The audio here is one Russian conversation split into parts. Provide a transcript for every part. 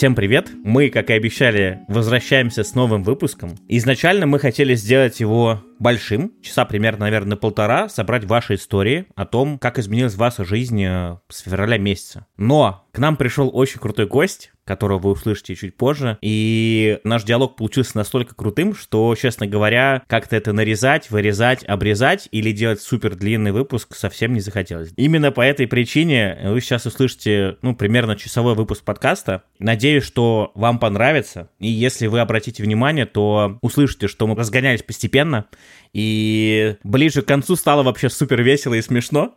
Всем привет! Мы, как и обещали, возвращаемся с новым выпуском. Изначально мы хотели сделать его большим, часа примерно, наверное, полтора, собрать ваши истории о том, как изменилась ваша жизнь э, с февраля месяца. Но к нам пришел очень крутой гость, которого вы услышите чуть позже, и наш диалог получился настолько крутым, что, честно говоря, как-то это нарезать, вырезать, обрезать или делать супер длинный выпуск совсем не захотелось. Именно по этой причине вы сейчас услышите, ну, примерно часовой выпуск подкаста. Надеюсь, что вам понравится, и если вы обратите внимание, то услышите, что мы разгонялись постепенно, и ближе к концу стало вообще супер весело и смешно.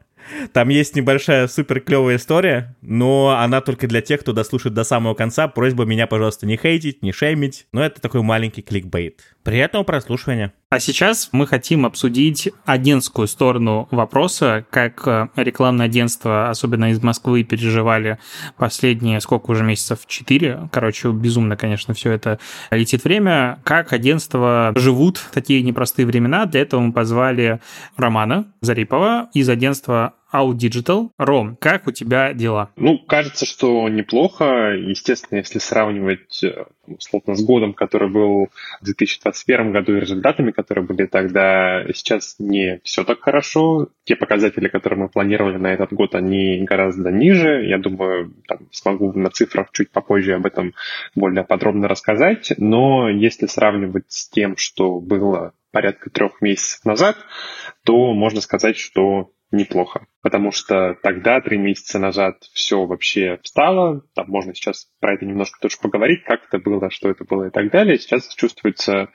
Там есть небольшая супер клевая история, но она только для тех, кто дослушает до самого конца. Просьба меня, пожалуйста, не хейтить, не шеймить. Но это такой маленький кликбейт. Приятного прослушивания. А сейчас мы хотим обсудить агентскую сторону вопроса, как э, рекламное агентство, особенно из Москвы, переживали последние, сколько уже месяцев, четыре. Короче, безумно, конечно, все это летит время. Как агентства живут в такие непростые времена. Для этого мы позвали Романа Зарипова из агентства Out Digital. Ром, как у тебя дела? Ну, кажется, что неплохо. Естественно, если сравнивать э, условно с годом, который был в 2021 году и результатами, которые были тогда, сейчас не все так хорошо. Те показатели, которые мы планировали на этот год, они гораздо ниже. Я думаю, там, смогу на цифрах чуть попозже об этом более подробно рассказать. Но если сравнивать с тем, что было порядка трех месяцев назад, то можно сказать, что неплохо. Потому что тогда, три месяца назад, все вообще встало. Там можно сейчас про это немножко тоже поговорить, как это было, что это было и так далее. Сейчас чувствуется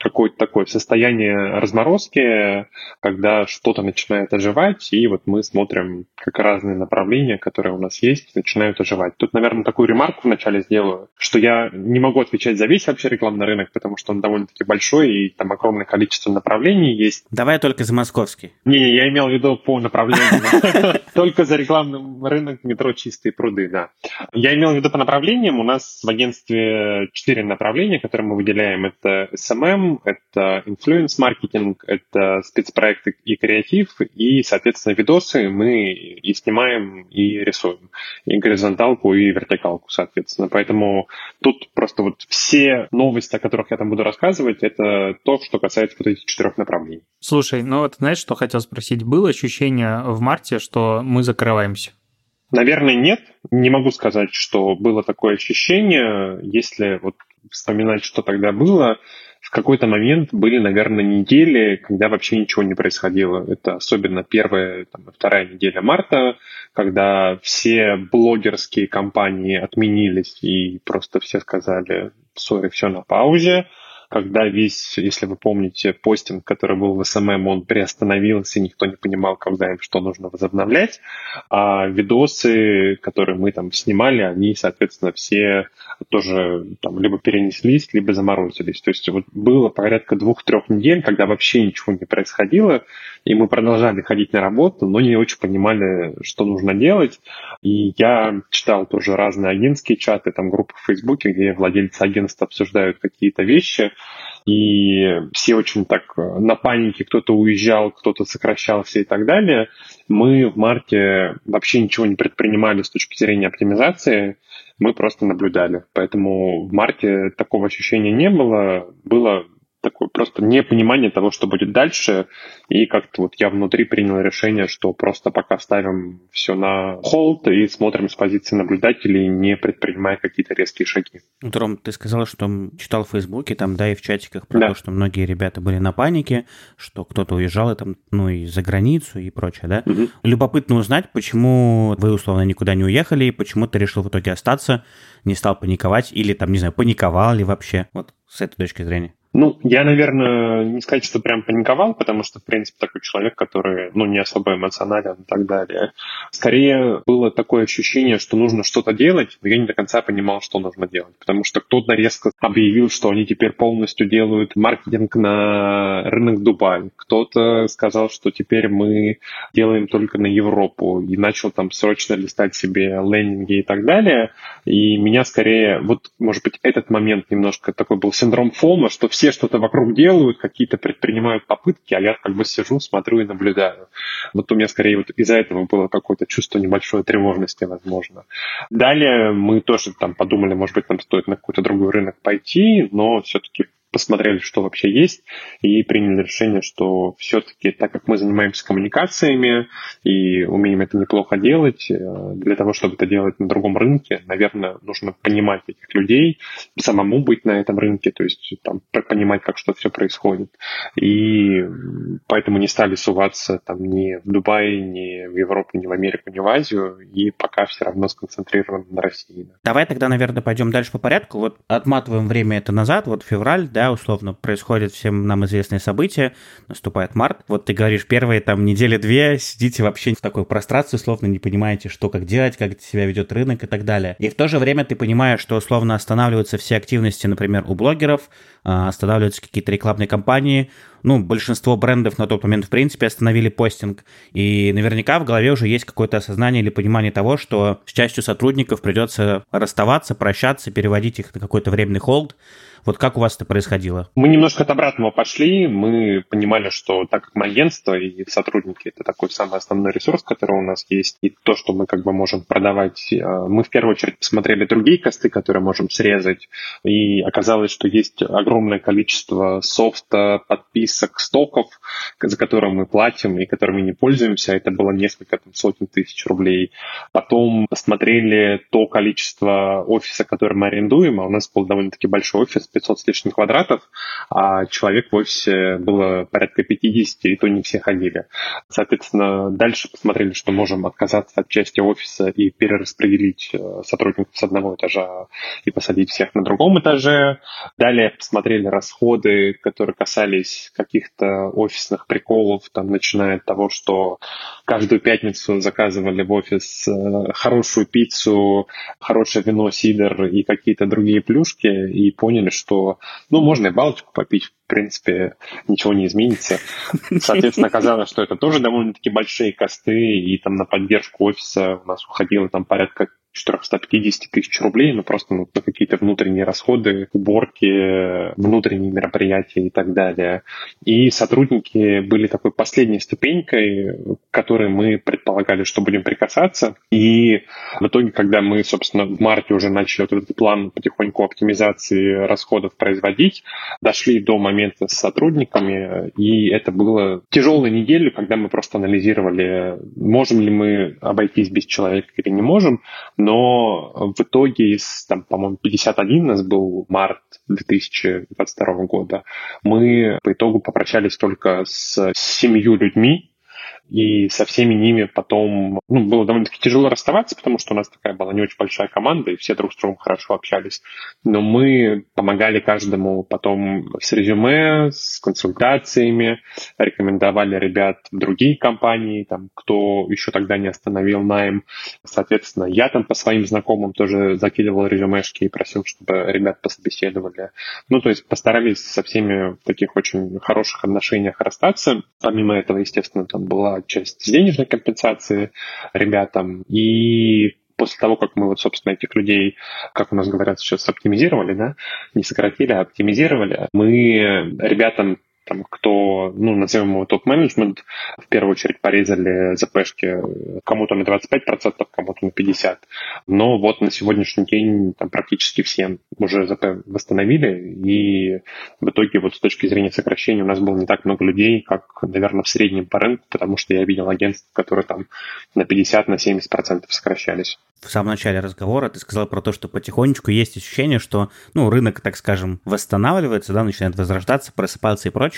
какое-то такое состояние разморозки, когда что-то начинает оживать, и вот мы смотрим, как разные направления, которые у нас есть, начинают оживать. Тут, наверное, такую ремарку вначале сделаю, что я не могу отвечать за весь вообще рекламный рынок, потому что он довольно-таки большой, и там огромное количество направлений есть. Давай только за московский. Не, я имел в виду по направлениям. Только за рекламный рынок метро «Чистые пруды», да. Я имел в виду по направлениям. У нас в агентстве четыре направления, которые мы выделяем. Это SMM, это инфлюенс-маркетинг, это спецпроекты и креатив, и, соответственно, видосы мы и снимаем, и рисуем. И горизонталку, и вертикалку, соответственно. Поэтому тут просто вот все новости, о которых я там буду рассказывать, это то, что касается вот этих четырех направлений. Слушай, ну вот знаешь, что хотел спросить? Было ощущение в марте, что мы закрываемся? Наверное, нет. Не могу сказать, что было такое ощущение. Если вот вспоминать, что тогда было, какой-то момент были, наверное, недели, когда вообще ничего не происходило. Это особенно первая, там, вторая неделя марта, когда все блогерские компании отменились и просто все сказали, сори, все на паузе когда весь, если вы помните, постинг, который был в SMM, он приостановился, и никто не понимал, когда им что нужно возобновлять, а видосы, которые мы там снимали, они, соответственно, все тоже там либо перенеслись, либо заморозились. То есть вот было порядка двух-трех недель, когда вообще ничего не происходило, и мы продолжали ходить на работу, но не очень понимали, что нужно делать. И я читал тоже разные агентские чаты, там группы в Фейсбуке, где владельцы агентства обсуждают какие-то вещи, и все очень так э, на панике, кто-то уезжал, кто-то сокращался и так далее. Мы в марте вообще ничего не предпринимали с точки зрения оптимизации, мы просто наблюдали. Поэтому в марте такого ощущения не было. Было такое просто непонимание того, что будет дальше, и как-то вот я внутри принял решение, что просто пока ставим все на холд и смотрим с позиции наблюдателей, не предпринимая какие-то резкие шаги. Ну, Ром, ты сказал, что читал в Фейсбуке, там, да, и в чатиках про да. то, что многие ребята были на панике, что кто-то уезжал и там, ну, и за границу и прочее, да? Угу. Любопытно узнать, почему вы, условно, никуда не уехали, и почему ты решил в итоге остаться, не стал паниковать, или там, не знаю, паниковал ли вообще, вот с этой точки зрения. Ну, я, наверное, не сказать, что прям паниковал, потому что, в принципе, такой человек, который, ну, не особо эмоционален и так далее. Скорее было такое ощущение, что нужно что-то делать, но я не до конца понимал, что нужно делать, потому что кто-то резко объявил, что они теперь полностью делают маркетинг на рынок Дубай, кто-то сказал, что теперь мы делаем только на Европу, и начал там срочно листать себе лендинги и так далее, и меня скорее, вот, может быть, этот момент немножко такой был синдром фома, что все все что-то вокруг делают, какие-то предпринимают попытки, а я как бы сижу, смотрю и наблюдаю. Вот у меня скорее вот из-за этого было какое-то чувство небольшой тревожности, возможно. Далее мы тоже там подумали, может быть, нам стоит на какой-то другой рынок пойти, но все-таки посмотрели, что вообще есть, и приняли решение, что все-таки, так как мы занимаемся коммуникациями и умеем это неплохо делать, э, для того, чтобы это делать на другом рынке, наверное, нужно понимать этих людей, самому быть на этом рынке, то есть там, понимать, как что все происходит. И поэтому не стали суваться там ни в Дубае, ни в Европу, ни в Америку, ни в Азию, и пока все равно сконцентрированы на России. Давай тогда, наверное, пойдем дальше по порядку. Вот отматываем время это назад, вот февраль, да, да, условно, происходят всем нам известные события, наступает март. Вот ты говоришь, первые там недели-две сидите вообще в такой прострации, условно, не понимаете, что как делать, как себя ведет рынок и так далее. И в то же время ты понимаешь, что условно останавливаются все активности, например, у блогеров, а, останавливаются какие-то рекламные кампании, ну, большинство брендов на тот момент, в принципе, остановили постинг. И наверняка в голове уже есть какое-то осознание или понимание того, что с частью сотрудников придется расставаться, прощаться, переводить их на какой-то временный холд. Вот как у вас это происходило? Мы немножко от обратного пошли. Мы понимали, что так как мы агентство и сотрудники, это такой самый основной ресурс, который у нас есть, и то, что мы как бы можем продавать, э, мы в первую очередь посмотрели другие косты, которые можем срезать, и оказалось, что есть огромное количество софта, подписок, стоков, за которые мы платим и которыми не пользуемся. Это было несколько там, сотен тысяч рублей. Потом посмотрели то количество офиса, который мы арендуем, а у нас был довольно-таки большой офис, 500 с лишним квадратов, а человек в офисе было порядка 50, и то не все ходили. Соответственно, дальше посмотрели, что можем отказаться от части офиса и перераспределить э, сотрудников с одного этажа и посадить всех на другом этаже. Далее посмотрели расходы, которые касались каких-то офисных приколов, там, начиная от того, что каждую пятницу заказывали в офис э, хорошую пиццу, хорошее вино, сидр и какие-то другие плюшки, и поняли, что, ну, можно и балочку попить, в принципе, ничего не изменится. Соответственно, оказалось, что это тоже довольно-таки большие косты, и там на поддержку офиса у нас уходило там порядка 450 тысяч рублей, но просто ну, на какие-то внутренние расходы, уборки, внутренние мероприятия и так далее. И сотрудники были такой последней ступенькой, к которой мы предполагали, что будем прикасаться. И в итоге, когда мы, собственно, в марте уже начали вот этот план потихоньку оптимизации расходов производить, дошли до момента с сотрудниками, и это было тяжелой неделю, когда мы просто анализировали, можем ли мы обойтись без человека или не можем, но в итоге из, там, по-моему, 51 у нас был март 2022 года, мы по итогу попрощались только с семью людьми, и со всеми ними потом ну, было довольно-таки тяжело расставаться, потому что у нас такая была не очень большая команда, и все друг с другом хорошо общались. Но мы помогали каждому потом с резюме, с консультациями, рекомендовали ребят в другие компании, там, кто еще тогда не остановил найм. Соответственно, я там по своим знакомым тоже закидывал резюмешки и просил, чтобы ребят пособеседовали. Ну, то есть постарались со всеми в таких очень хороших отношениях расстаться. Помимо этого, естественно, там была часть денежной компенсации ребятам. И после того, как мы вот, собственно, этих людей, как у нас говорят сейчас, оптимизировали, да, не сократили, а оптимизировали, мы ребятам там, кто, ну, назовем его топ-менеджмент, в первую очередь порезали ЗПшки кому-то на 25%, кому-то на 50%. Но вот на сегодняшний день там практически всем уже ЗП восстановили, и в итоге вот с точки зрения сокращения у нас было не так много людей, как, наверное, в среднем по рынку, потому что я видел агентств, которые там на 50-70% на 70% сокращались в самом начале разговора ты сказал про то, что потихонечку есть ощущение, что, ну, рынок, так скажем, восстанавливается, да, начинает возрождаться, просыпаться и прочее.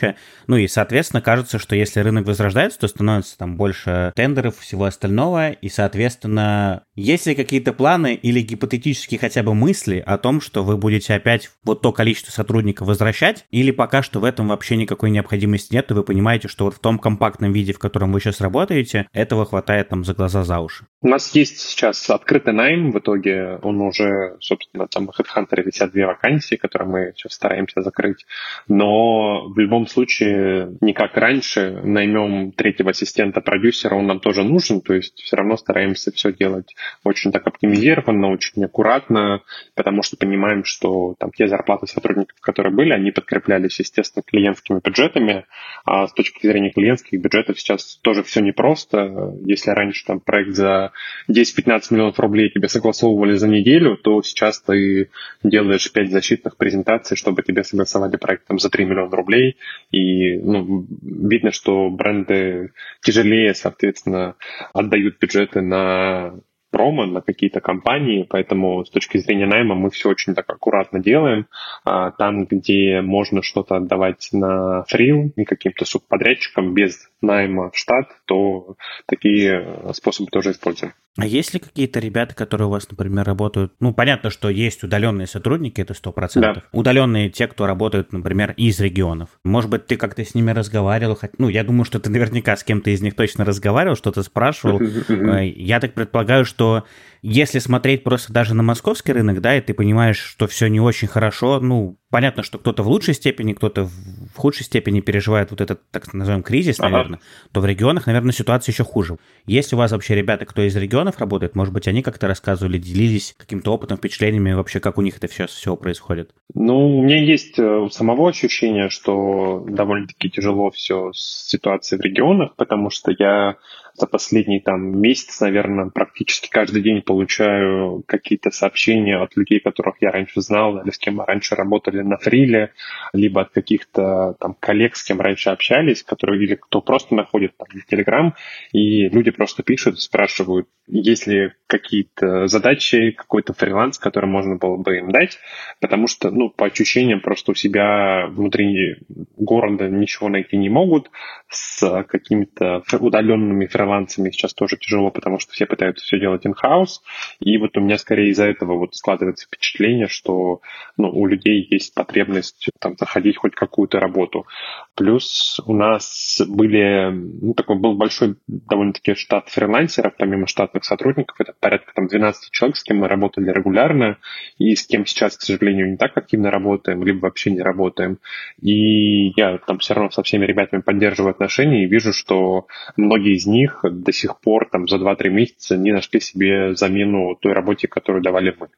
Ну и, соответственно, кажется, что если рынок возрождается, то становится там больше тендеров, всего остального, и, соответственно, есть ли какие-то планы или гипотетические хотя бы мысли о том, что вы будете опять вот то количество сотрудников возвращать, или пока что в этом вообще никакой необходимости нет, и вы понимаете, что вот в том компактном виде, в котором вы сейчас работаете, этого хватает там за глаза, за уши? У нас есть сейчас открытый найм, в итоге он уже, собственно, там в HeadHunter висят две вакансии, которые мы сейчас стараемся закрыть, но в любом случае, не как раньше, наймем третьего ассистента-продюсера, он нам тоже нужен, то есть все равно стараемся все делать очень так оптимизировано, очень аккуратно, потому что понимаем, что там те зарплаты сотрудников, которые были, они подкреплялись, естественно, клиентскими бюджетами, а с точки зрения клиентских бюджетов сейчас тоже все непросто. Если раньше там проект за 10-15 миллионов рублей тебе согласовывали за неделю, то сейчас ты делаешь 5 защитных презентаций, чтобы тебе согласовали проект там, за 3 миллиона рублей, и ну, видно, что бренды тяжелее, соответственно, отдают бюджеты на промо на какие-то компании, поэтому с точки зрения найма мы все очень так аккуратно делаем. А, там, где можно что-то отдавать на фрил каким-то субподрядчикам без найма в штат, то такие способы тоже используем. А есть ли какие-то ребята, которые у вас, например, работают? Ну, понятно, что есть удаленные сотрудники, это сто процентов. Да. Удаленные те, кто работают, например, из регионов. Может быть, ты как-то с ними разговаривал? Ну, я думаю, что ты наверняка с кем-то из них точно разговаривал, что-то спрашивал. Э, я так предполагаю, что если смотреть просто даже на московский рынок, да, и ты понимаешь, что все не очень хорошо, ну, понятно, что кто-то в лучшей степени, кто-то в худшей степени переживает вот этот, так называемый, кризис, наверное, ага. то в регионах, наверное, ситуация еще хуже. Есть у вас вообще ребята, кто из регионов работает, может быть, они как-то рассказывали, делились каким-то опытом, впечатлениями, вообще, как у них это все, все происходит? Ну, у меня есть э, самого ощущение, что довольно-таки тяжело все с ситуацией в регионах, потому что я за последний там месяц, наверное, практически каждый день получаю какие-то сообщения от людей, которых я раньше знал, или с кем мы раньше работали на фриле, либо от каких-то там коллег, с кем раньше общались, которые или кто просто находит там Телеграм, и люди просто пишут, спрашивают, есть ли какие-то задачи, какой-то фриланс, который можно было бы им дать, потому что, ну, по ощущениям, просто у себя внутри города ничего найти не могут, с какими-то удаленными фрилансами фрилансами сейчас тоже тяжело, потому что все пытаются все делать in-house. И вот у меня скорее из-за этого вот складывается впечатление, что ну, у людей есть потребность там заходить хоть какую-то работу. Плюс у нас были, ну, такой был большой довольно-таки штат фрилансеров, помимо штатных сотрудников, это порядка там 12 человек, с кем мы работали регулярно, и с кем сейчас, к сожалению, не так активно работаем, либо вообще не работаем. И я там все равно со всеми ребятами поддерживаю отношения и вижу, что многие из них до сих пор там за 2-3 месяца не нашли себе замену той работе, которую давали мы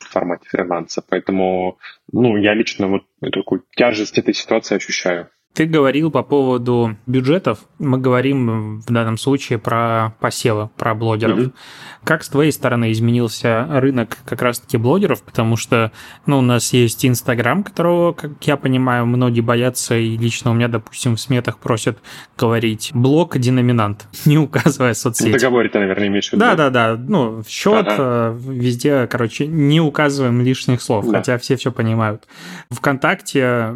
в формате фриланса. Поэтому ну, я лично вот такую тяжесть этой ситуации ощущаю. Ты говорил по поводу бюджетов. Мы говорим в данном случае про посевы, про блогеров. Mm-hmm. Как с твоей стороны изменился рынок как раз-таки блогеров? Потому что ну, у нас есть Инстаграм, которого, как я понимаю, многие боятся, и лично у меня, допустим, в сметах просят говорить блог деноминант, не указывая соцсети. В договоре ты, наверное, имеешь в виду. Да-да-да. Ну, в счет, ага. Э, везде, короче, не указываем лишних слов, да. хотя все все понимают. Вконтакте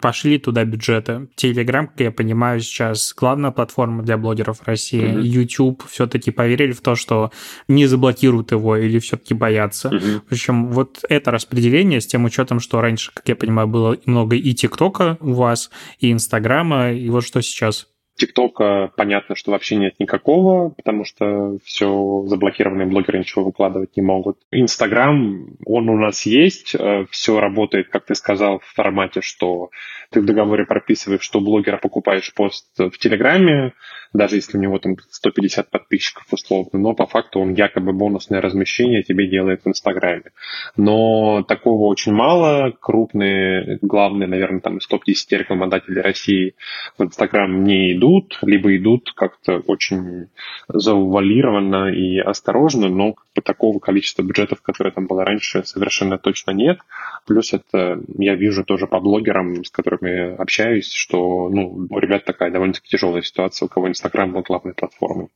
пошли туда бюджеты. Телеграм, как я понимаю, сейчас главная платформа для блогеров России. Mm-hmm. YouTube все-таки поверили в то, что не заблокируют его или все-таки боятся. Mm-hmm. Причем вот это распределение с тем учетом, что раньше, как я понимаю, было много и ТикТока у вас, и Инстаграма, и вот что сейчас? ТикТока понятно, что вообще нет никакого, потому что все заблокированные блогеры ничего выкладывать не могут. Инстаграм, он у нас есть, э, все работает, как ты сказал, в формате, что ты в договоре прописываешь, что блогера покупаешь пост в Телеграме, даже если у него там 150 подписчиков условно, но по факту он якобы бонусное размещение тебе делает в Инстаграме. Но такого очень мало. Крупные, главные, наверное, там из топ-10 рекламодателей России в Инстаграм не идут, либо идут как-то очень заувалированно и осторожно, но как бы такого количества бюджетов, которое там было раньше, совершенно точно нет. Плюс это я вижу тоже по блогерам, с которыми общаюсь, что ну, у ребят такая довольно-таки тяжелая ситуация, у кого Инстаграм был главной платформой.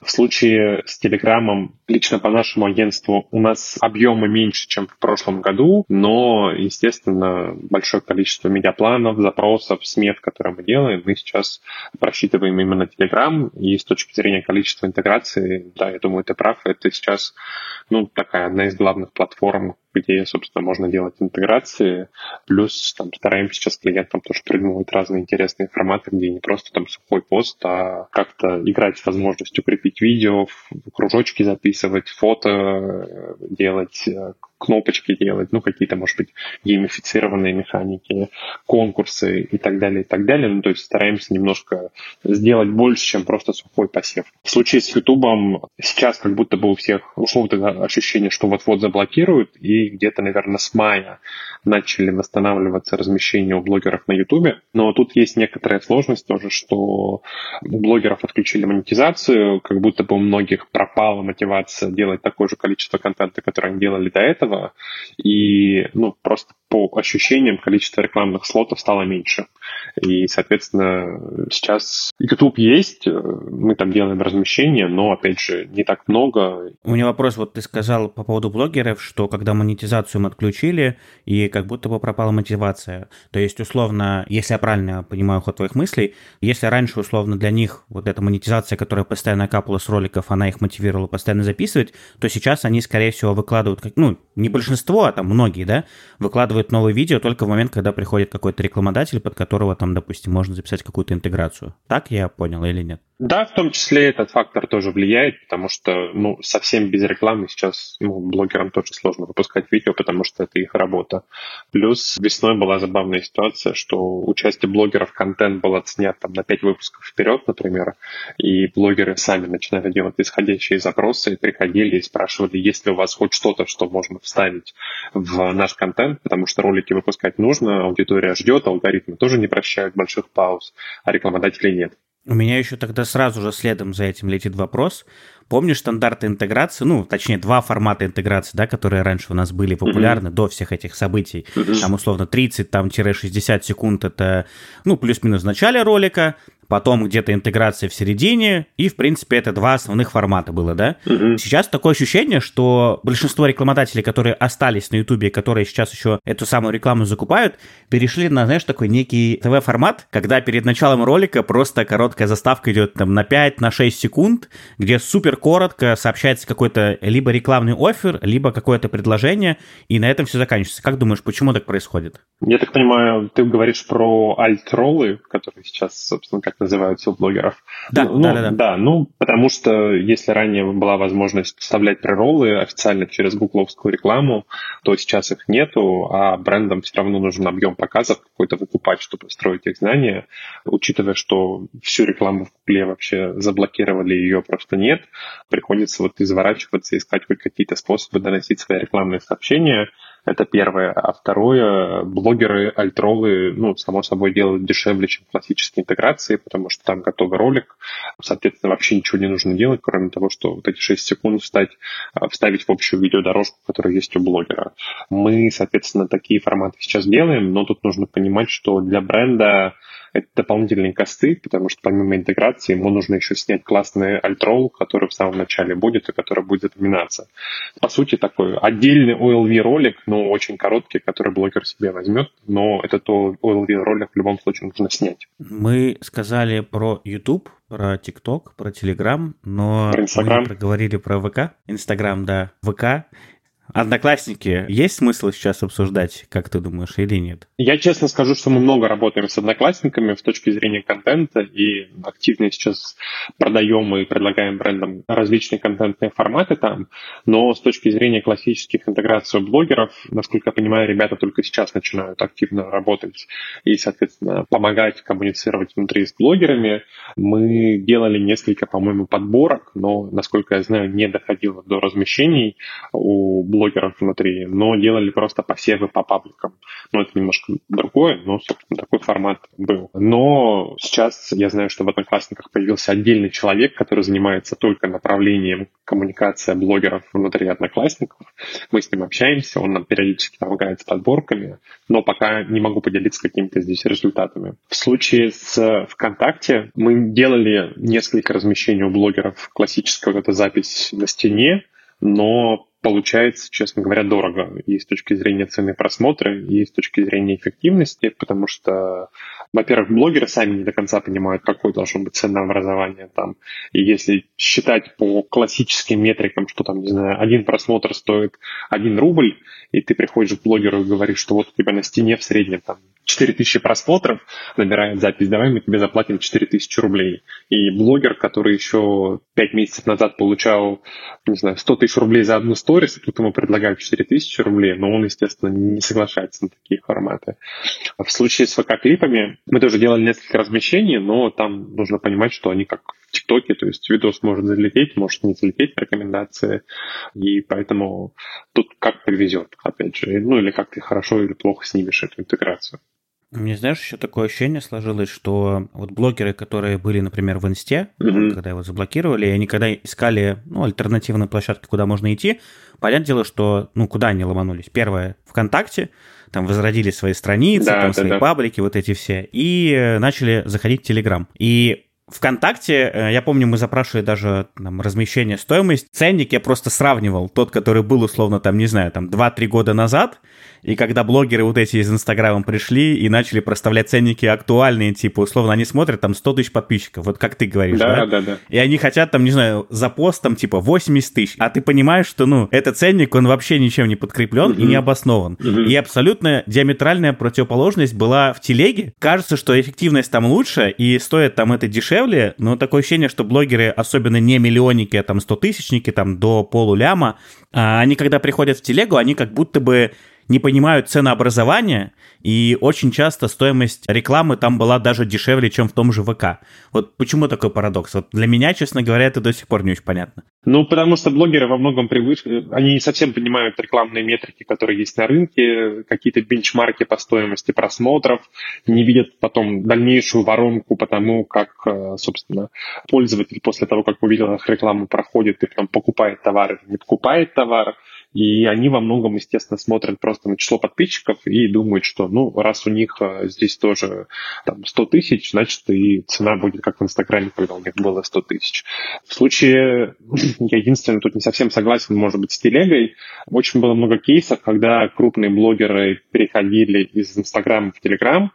В случае с Телеграмом, лично по нашему агентству, у нас объемы меньше, чем в прошлом году, но, естественно, большое количество медиапланов, запросов, смет, которые мы делаем, мы сейчас просчитываем именно Телеграм, и с точки зрения количества интеграции, да, я думаю, ты прав, это сейчас ну, такая одна из главных платформ, где, собственно, можно делать интеграции. Плюс там стараемся сейчас клиентам тоже придумывать разные интересные форматы, где не просто там сухой пост, а как-то играть с возможностью крепить видео, кружочки записывать, фото э, делать, э, кнопочки делать, ну, какие-то, может быть, геймифицированные механики, конкурсы и так далее, и так далее. Ну, то есть стараемся немножко сделать больше, чем просто сухой посев. В случае с Ютубом сейчас как будто бы у всех ушло вот это ощущение, что вот-вот заблокируют, и где-то, наверное, с мая начали восстанавливаться размещения у блогеров на Ютубе. Но тут есть некоторая сложность тоже, что у блогеров отключили монетизацию, как будто бы у многих пропала мотивация делать такое же количество контента, которое они делали до этого. И ну, просто по ощущениям количество рекламных слотов стало меньше. И, соответственно, сейчас YouTube есть, мы там делаем размещение, но, опять же, не так много. У меня вопрос, вот ты сказал по поводу блогеров, что когда монетизацию мы отключили, и как будто бы пропала мотивация. То есть, условно, если я правильно понимаю ход твоих мыслей, если раньше, условно, для них вот эта монетизация, которая постоянно капала с роликов, она их мотивировала постоянно записывать, то сейчас они, скорее всего, выкладывают, ну, не большинство, а там многие, да, выкладывают выкладывает новое видео только в момент, когда приходит какой-то рекламодатель, под которого там, допустим, можно записать какую-то интеграцию. Так я понял или нет? Да, в том числе этот фактор тоже влияет, потому что ну, совсем без рекламы сейчас ну, блогерам тоже сложно выпускать видео, потому что это их работа. Плюс весной была забавная ситуация, что участие блогеров контент был отснят там, на 5 выпусков вперед, например, и блогеры сами начинали делать исходящие запросы, и приходили и спрашивали, есть ли у вас хоть что-то, что можно вставить в наш контент, потому что ролики выпускать нужно, аудитория ждет, алгоритмы тоже не прощают больших пауз, а рекламодателей нет. У меня еще тогда сразу же следом за этим летит вопрос. Помнишь стандарты интеграции, ну, точнее, два формата интеграции, да, которые раньше у нас были популярны mm-hmm. до всех этих событий. Mm-hmm. Там, условно, 30, там, 60 секунд это, ну, плюс-минус в начале ролика, потом где-то интеграция в середине, и, в принципе, это два основных формата было, да? Угу. Сейчас такое ощущение, что большинство рекламодателей, которые остались на Ютубе, которые сейчас еще эту самую рекламу закупают, перешли на, знаешь, такой некий ТВ-формат, когда перед началом ролика просто короткая заставка идет там на 5, на 6 секунд, где супер коротко сообщается какой-то либо рекламный офер, либо какое-то предложение, и на этом все заканчивается. Как думаешь, почему так происходит? Я так понимаю, ты говоришь про альт-роллы, которые сейчас, собственно, как называются у блогеров. Да, ну, да, да, да. Да, ну, потому что если ранее была возможность вставлять прероллы официально через гугловскую рекламу, то сейчас их нету, а брендам все равно нужен объем показов какой-то выкупать, чтобы строить их знания. Учитывая, что всю рекламу в Гугле вообще заблокировали, ее просто нет, приходится вот изворачиваться, искать хоть какие-то способы доносить свои рекламные сообщения, это первое. А второе, блогеры, альтролы, ну, само собой, делают дешевле, чем классические интеграции, потому что там готовый ролик. Соответственно, вообще ничего не нужно делать, кроме того, что вот эти 6 секунд встать, а, вставить в общую видеодорожку, которая есть у блогера. Мы, соответственно, такие форматы сейчас делаем, но тут нужно понимать, что для бренда это дополнительные косты, потому что помимо интеграции ему нужно еще снять классный альтрол, который в самом начале будет и который будет запоминаться. По сути, такой отдельный OLV ролик, но очень короткий, который блогер себе возьмет, но этот OLV ролик в любом случае нужно снять. Мы сказали про YouTube, про TikTok, про Telegram, но про мы не проговорили про ВК. Инстаграм, да, ВК. Одноклассники есть смысл сейчас обсуждать, как ты думаешь, или нет? Я честно скажу, что мы много работаем с одноклассниками с точки зрения контента и активно сейчас продаем и предлагаем брендам различные контентные форматы там, но с точки зрения классических интеграций блогеров, насколько я понимаю, ребята только сейчас начинают активно работать и, соответственно, помогать коммуницировать внутри с блогерами. Мы делали несколько, по-моему, подборок, но, насколько я знаю, не доходило до размещений у блогеров внутри, но делали просто посевы по пабликам. Ну, это немножко другое, но, собственно, такой формат был. Но сейчас я знаю, что в Одноклассниках появился отдельный человек, который занимается только направлением коммуникации блогеров внутри Одноклассников. Мы с ним общаемся, он нам периодически помогает с подборками, но пока не могу поделиться какими-то здесь результатами. В случае с ВКонтакте мы делали несколько размещений у блогеров классическая вот эта запись на стене, но получается, честно говоря, дорого и с точки зрения цены просмотра, и с точки зрения эффективности, потому что, во-первых, блогеры сами не до конца понимают, какой должен быть ценообразование там. И если считать по классическим метрикам, что там, не знаю, один просмотр стоит 1 рубль, и ты приходишь к блогеру и говоришь, что вот у тебя на стене в среднем там 4000 просмотров, набирает запись, давай мы тебе заплатим 4000 рублей. И блогер, который еще 5 месяцев назад получал, не знаю, 100 тысяч рублей за одну сторис, тут ему предлагают 4000 рублей, но он, естественно, не соглашается на такие форматы. А в случае с ВК-клипами мы тоже делали несколько размещений, но там нужно понимать, что они как в ТикТоке, то есть видос может залететь, может не залететь в рекомендации, и поэтому тут как повезет, опять же, ну или как ты хорошо или плохо снимешь эту интеграцию. Мне, знаешь, еще такое ощущение сложилось, что вот блогеры, которые были, например, в Инсте, mm-hmm. когда его заблокировали, они когда искали ну, альтернативные площадки, куда можно идти, понятное дело, что, ну, куда они ломанулись? Первое, ВКонтакте, там возродили свои страницы, да, там да, свои да. паблики, вот эти все, и начали заходить в Телеграм. И ВКонтакте, э, я помню, мы запрашивали даже там, размещение стоимость. Ценник я просто сравнивал, тот, который был условно там, не знаю, там 2-3 года назад, и когда блогеры вот эти из Инстаграма пришли и начали проставлять ценники актуальные, типа, условно, они смотрят там 100 тысяч подписчиков, вот как ты говоришь, да? Да, да, да. И они хотят там, не знаю, за пост там типа 80 тысяч, а ты понимаешь, что, ну, этот ценник, он вообще ничем не подкреплен mm-hmm. и не обоснован. Mm-hmm. И абсолютно диаметральная противоположность была в телеге. Кажется, что эффективность там лучше и стоит там это дешевле, но такое ощущение, что блогеры, особенно не миллионники, а там 100 тысячники, там до полуляма, а они когда приходят в телегу, они как будто бы не понимают ценообразования, и очень часто стоимость рекламы там была даже дешевле, чем в том же ВК. Вот почему такой парадокс? Вот для меня, честно говоря, это до сих пор не очень понятно. Ну, потому что блогеры во многом привыкли, они не совсем понимают рекламные метрики, которые есть на рынке, какие-то бенчмарки по стоимости просмотров, не видят потом дальнейшую воронку по тому, как, э, собственно, пользователь после того, как увидел их рекламу, проходит и там покупает товар или не покупает товар. И они во многом, естественно, смотрят просто на число подписчиков и думают, что, ну, раз у них э, здесь тоже там, 100 тысяч, значит, и цена будет как в Инстаграме, когда у них было 100 тысяч. В случае, я единственное, тут не совсем согласен, может быть, с телегой. Очень было много кейсов, когда крупные блогеры переходили из Инстаграма в Телеграм,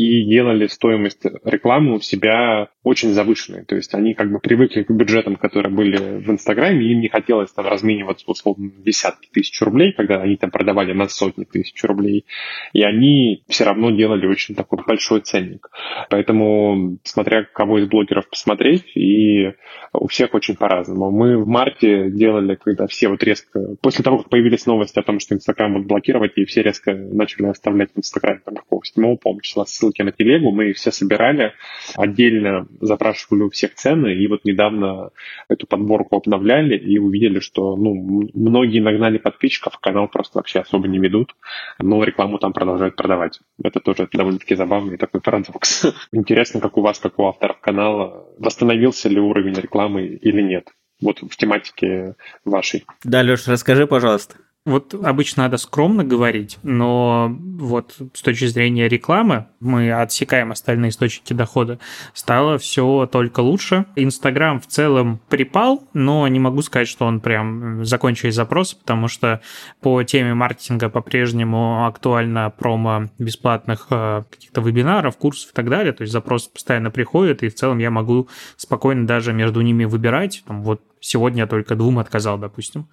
и делали стоимость рекламы у себя очень завышенной. То есть они как бы привыкли к бюджетам, которые были в Инстаграме, им не хотелось там размениваться условно десятки тысяч рублей, когда они там продавали на сотни тысяч рублей. И они все равно делали очень такой большой ценник. Поэтому, смотря кого из блогеров посмотреть, и у всех очень по-разному. Мы в марте делали, когда все вот резко... После того, как появились новости о том, что Инстаграм будут блокировать, и все резко начали оставлять в Инстаграме там какого-то седьмого, по числа ссылки на телегу, мы их все собирали, отдельно запрашивали у всех цены, и вот недавно эту подборку обновляли и увидели, что ну, многие нагнали подписчиков, канал просто вообще особо не ведут, но рекламу там продолжают продавать. Это тоже довольно-таки забавный такой парадокс. Интересно, как у вас, как у авторов канала, восстановился ли уровень рекламы или нет? Вот в тематике вашей. Да, Леш, расскажи, пожалуйста. Вот обычно надо скромно говорить, но вот с точки зрения рекламы мы отсекаем остальные источники дохода, стало все только лучше. Инстаграм в целом припал, но не могу сказать, что он прям закончил запрос, потому что по теме маркетинга по-прежнему актуально промо бесплатных э, каких-то вебинаров, курсов и так далее. То есть запрос постоянно приходит, и в целом я могу спокойно даже между ними выбирать. Там, вот Сегодня я только двум отказал, допустим.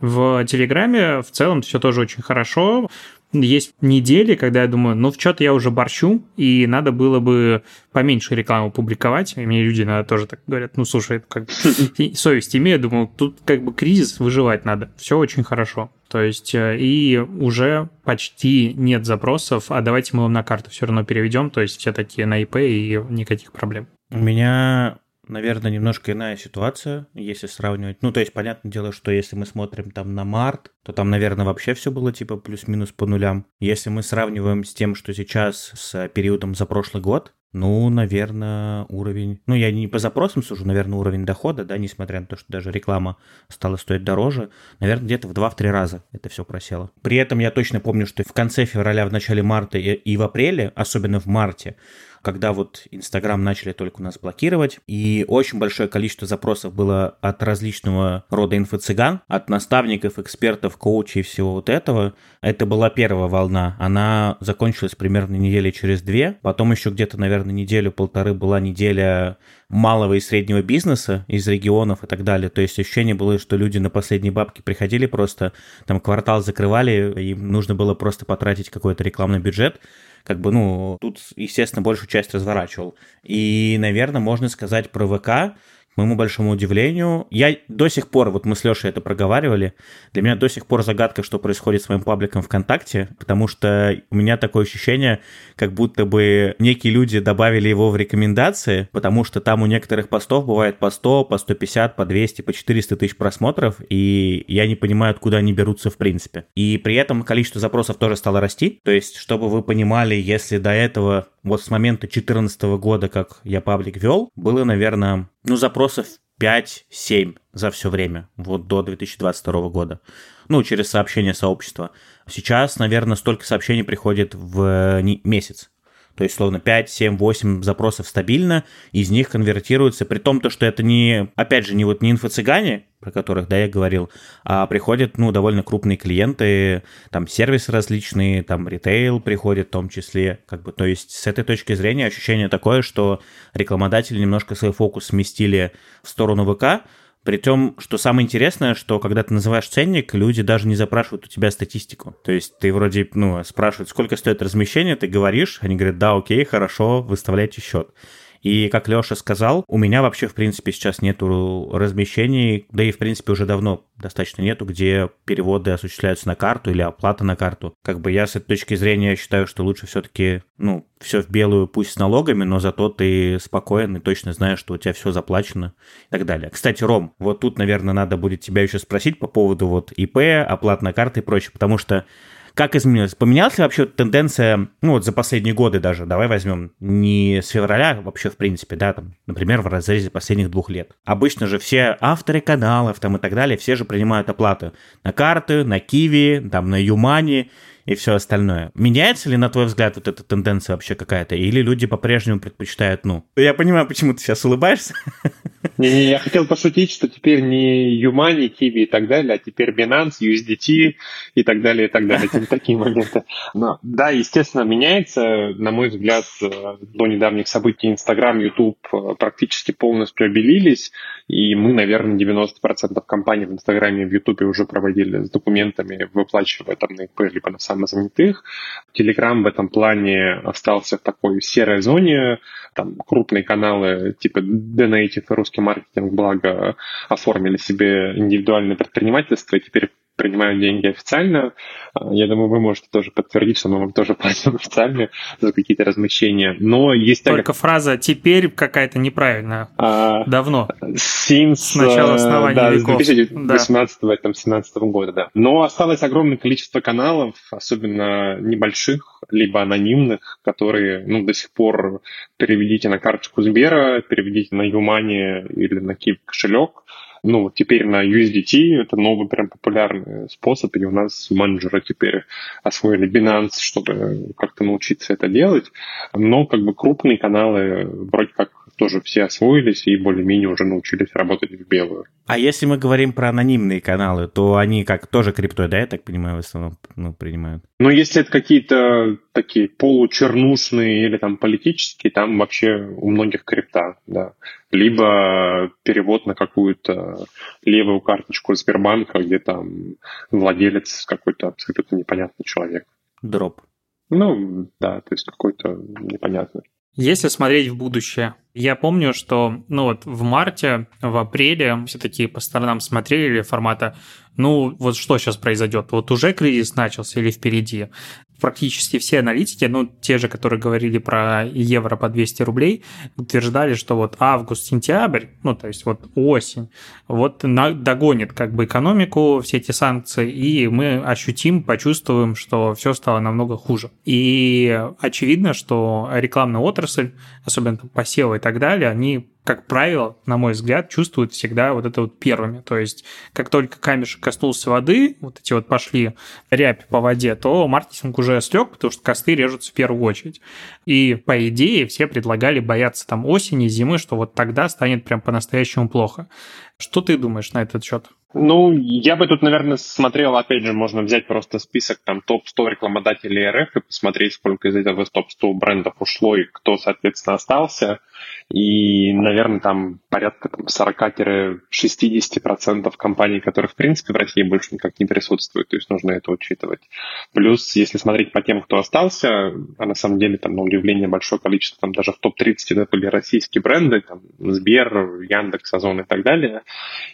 В Телеграме в целом все тоже очень хорошо. Есть недели, когда я думаю, ну, в что-то я уже борщу, и надо было бы поменьше рекламу публиковать. И мне люди иногда тоже так говорят, ну, слушай, как совесть имею, думаю, тут как бы кризис, выживать надо. Все очень хорошо. То есть, э, и уже почти нет запросов, а давайте мы вам на карту все равно переведем. То есть, все такие на ИП и никаких проблем. У меня наверное, немножко иная ситуация, если сравнивать. Ну, то есть, понятное дело, что если мы смотрим там на март, то там, наверное, вообще все было типа плюс-минус по нулям. Если мы сравниваем с тем, что сейчас с периодом за прошлый год, ну, наверное, уровень... Ну, я не по запросам сужу, наверное, уровень дохода, да, несмотря на то, что даже реклама стала стоить дороже, наверное, где-то в 2-3 раза это все просело. При этом я точно помню, что в конце февраля, в начале марта и в апреле, особенно в марте, когда вот Инстаграм начали только у нас блокировать, и очень большое количество запросов было от различного рода инфо-цыган, от наставников, экспертов, коучей и всего вот этого. Это была первая волна. Она закончилась примерно недели через две. Потом еще где-то, наверное, неделю-полторы была неделя малого и среднего бизнеса из регионов и так далее. То есть ощущение было, что люди на последние бабки приходили просто, там квартал закрывали, им нужно было просто потратить какой-то рекламный бюджет, как бы, ну, тут, естественно, большую часть разворачивал. И, наверное, можно сказать про ВК, к моему большому удивлению, я до сих пор, вот мы с Лешей это проговаривали, для меня до сих пор загадка, что происходит с моим пабликом ВКонтакте, потому что у меня такое ощущение, как будто бы некие люди добавили его в рекомендации, потому что там у некоторых постов бывает по 100, по 150, по 200, по 400 тысяч просмотров, и я не понимаю, откуда они берутся в принципе. И при этом количество запросов тоже стало расти, то есть, чтобы вы понимали, если до этого вот с момента 2014 года, как я паблик вел, было, наверное, ну, запросов 5-7 за все время, вот до 2022 года. Ну, через сообщения сообщества. Сейчас, наверное, столько сообщений приходит в месяц. То есть, словно 5, 7, 8 запросов стабильно, из них конвертируется, при том, то, что это не, опять же, не вот не инфо-цыгане, про которых, да, я говорил, а приходят, ну, довольно крупные клиенты, там, сервисы различные, там, ритейл приходит в том числе, как бы, то есть, с этой точки зрения ощущение такое, что рекламодатели немножко свой фокус сместили в сторону ВК, при том, что самое интересное, что когда ты называешь ценник, люди даже не запрашивают у тебя статистику. То есть ты вроде, ну, спрашивают, сколько стоит размещение, ты говоришь, они говорят, да, окей, хорошо, выставляйте счет. И, как Леша сказал, у меня вообще, в принципе, сейчас нету размещений, да и, в принципе, уже давно достаточно нету, где переводы осуществляются на карту или оплата на карту. Как бы я с этой точки зрения считаю, что лучше все-таки, ну, все в белую, пусть с налогами, но зато ты спокоен и точно знаешь, что у тебя все заплачено и так далее. Кстати, Ром, вот тут, наверное, надо будет тебя еще спросить по поводу вот ИП, оплат на карты и прочее, потому что как изменилось? Поменялась ли вообще тенденция, ну вот за последние годы даже, давай возьмем не с февраля вообще в принципе, да, там, например, в разрезе последних двух лет. Обычно же все авторы каналов там и так далее, все же принимают оплаты на карты, на Киви, там, на Юмани, и все остальное. Меняется ли, на твой взгляд, вот эта тенденция вообще какая-то? Или люди по-прежнему предпочитают, ну... Я понимаю, почему ты сейчас улыбаешься. Не-не, я хотел пошутить, что теперь не Юмани, Киви и так далее, а теперь Binance, USDT и так далее, и так далее. Такие моменты. Но, да, естественно, меняется. На мой взгляд, до недавних событий Инстаграм, Ютуб практически полностью обелились, и мы, наверное, 90% компаний в Инстаграме и в Ютубе уже проводили с документами, выплачивая там на ИП либо на самозанятых. Телеграм в этом плане остался в такой серой зоне. Там крупные каналы типа Donative и Русский маркетинг, благо, оформили себе индивидуальное предпринимательство, и теперь принимают деньги официально. А, я думаю, вы можете тоже подтвердить, что мы вам тоже платим официально за какие-то размещения. Но есть... Только фраза «теперь» какая-то неправильная. А, Давно. Since, С начала основания да, веков. с 2018 да. там, 17 года, да. Но осталось огромное количество каналов, особенно небольших, либо анонимных, которые, ну, до сих пор переведите на карточку Сбера, переведите на Юмани или на Киев кошелек, ну, теперь на USDT это новый прям популярный способ, и у нас менеджеры теперь освоили Binance, чтобы как-то научиться это делать. Но как бы крупные каналы вроде как тоже все освоились и более-менее уже научились работать в белую. А если мы говорим про анонимные каналы, то они как тоже криптой, да, я так понимаю, в основном ну, принимают? Ну, если это какие-то такие получернушные или там политические, там вообще у многих крипта, да. Либо перевод на какую-то левую карточку Сбербанка, где там владелец какой-то абсолютно непонятный человек. Дроп. Ну, да, то есть какой-то непонятный. Если смотреть в будущее, я помню, что ну вот в марте, в апреле все такие по сторонам смотрели формата, ну вот что сейчас произойдет, вот уже кризис начался или впереди практически все аналитики, ну, те же, которые говорили про евро по 200 рублей, утверждали, что вот август-сентябрь, ну, то есть вот осень, вот догонит как бы экономику, все эти санкции, и мы ощутим, почувствуем, что все стало намного хуже. И очевидно, что рекламная отрасль, особенно посевы и так далее, они как правило, на мой взгляд, чувствуют всегда вот это вот первыми. То есть, как только камешек коснулся воды, вот эти вот пошли рябь по воде, то маркетинг уже слег, потому что косты режутся в первую очередь. И, по идее, все предлагали бояться там осени, зимы, что вот тогда станет прям по-настоящему плохо. Что ты думаешь на этот счет? Ну, я бы тут, наверное, смотрел, опять же, можно взять просто список там топ-100 рекламодателей РФ и посмотреть, сколько из этого топ-100 брендов ушло и кто, соответственно, остался. И, наверное, там порядка там, 40-60% компаний, которые, в принципе, в России больше никак не присутствуют. То есть нужно это учитывать. Плюс, если смотреть по тем, кто остался, а на самом деле, там, на удивление, большое количество, там, даже в топ-30 это были российские бренды, там, Сбер, Яндекс, Озон и так далее.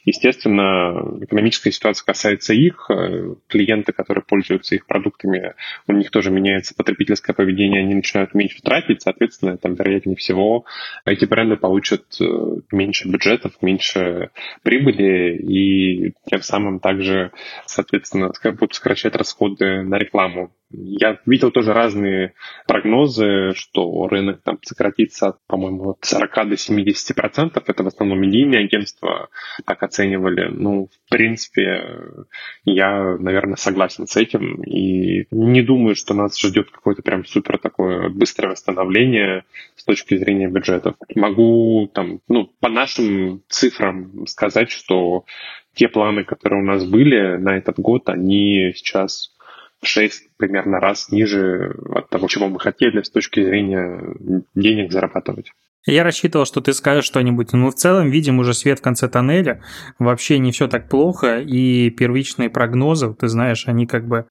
Естественно, экономическая ситуация касается их, э, клиенты, которые пользуются их продуктами, у них тоже меняется потребительское поведение, они начинают меньше тратить, соответственно, там, вероятнее всего, эти бренды получат э, меньше бюджетов, меньше прибыли и тем самым также, соответственно, будут сокращать расходы на рекламу. Я видел тоже разные прогнозы, что рынок там сократится, по-моему, от 40 до 70 процентов. Это в основном медийные агентства так оценивали. Ну, в принципе, я, наверное, согласен с этим. И не думаю, что нас ждет какое-то прям супер такое быстрое восстановление с точки зрения бюджетов. Могу там, ну, по нашим цифрам сказать, что те планы, которые у нас были на этот год, они сейчас 6 примерно раз ниже от того, чего мы хотели с точки зрения денег зарабатывать. Я рассчитывал, что ты скажешь что-нибудь. Но ну, в целом видим уже свет в конце тоннеля. Вообще не все так плохо. И первичные прогнозы, ты знаешь, они как бы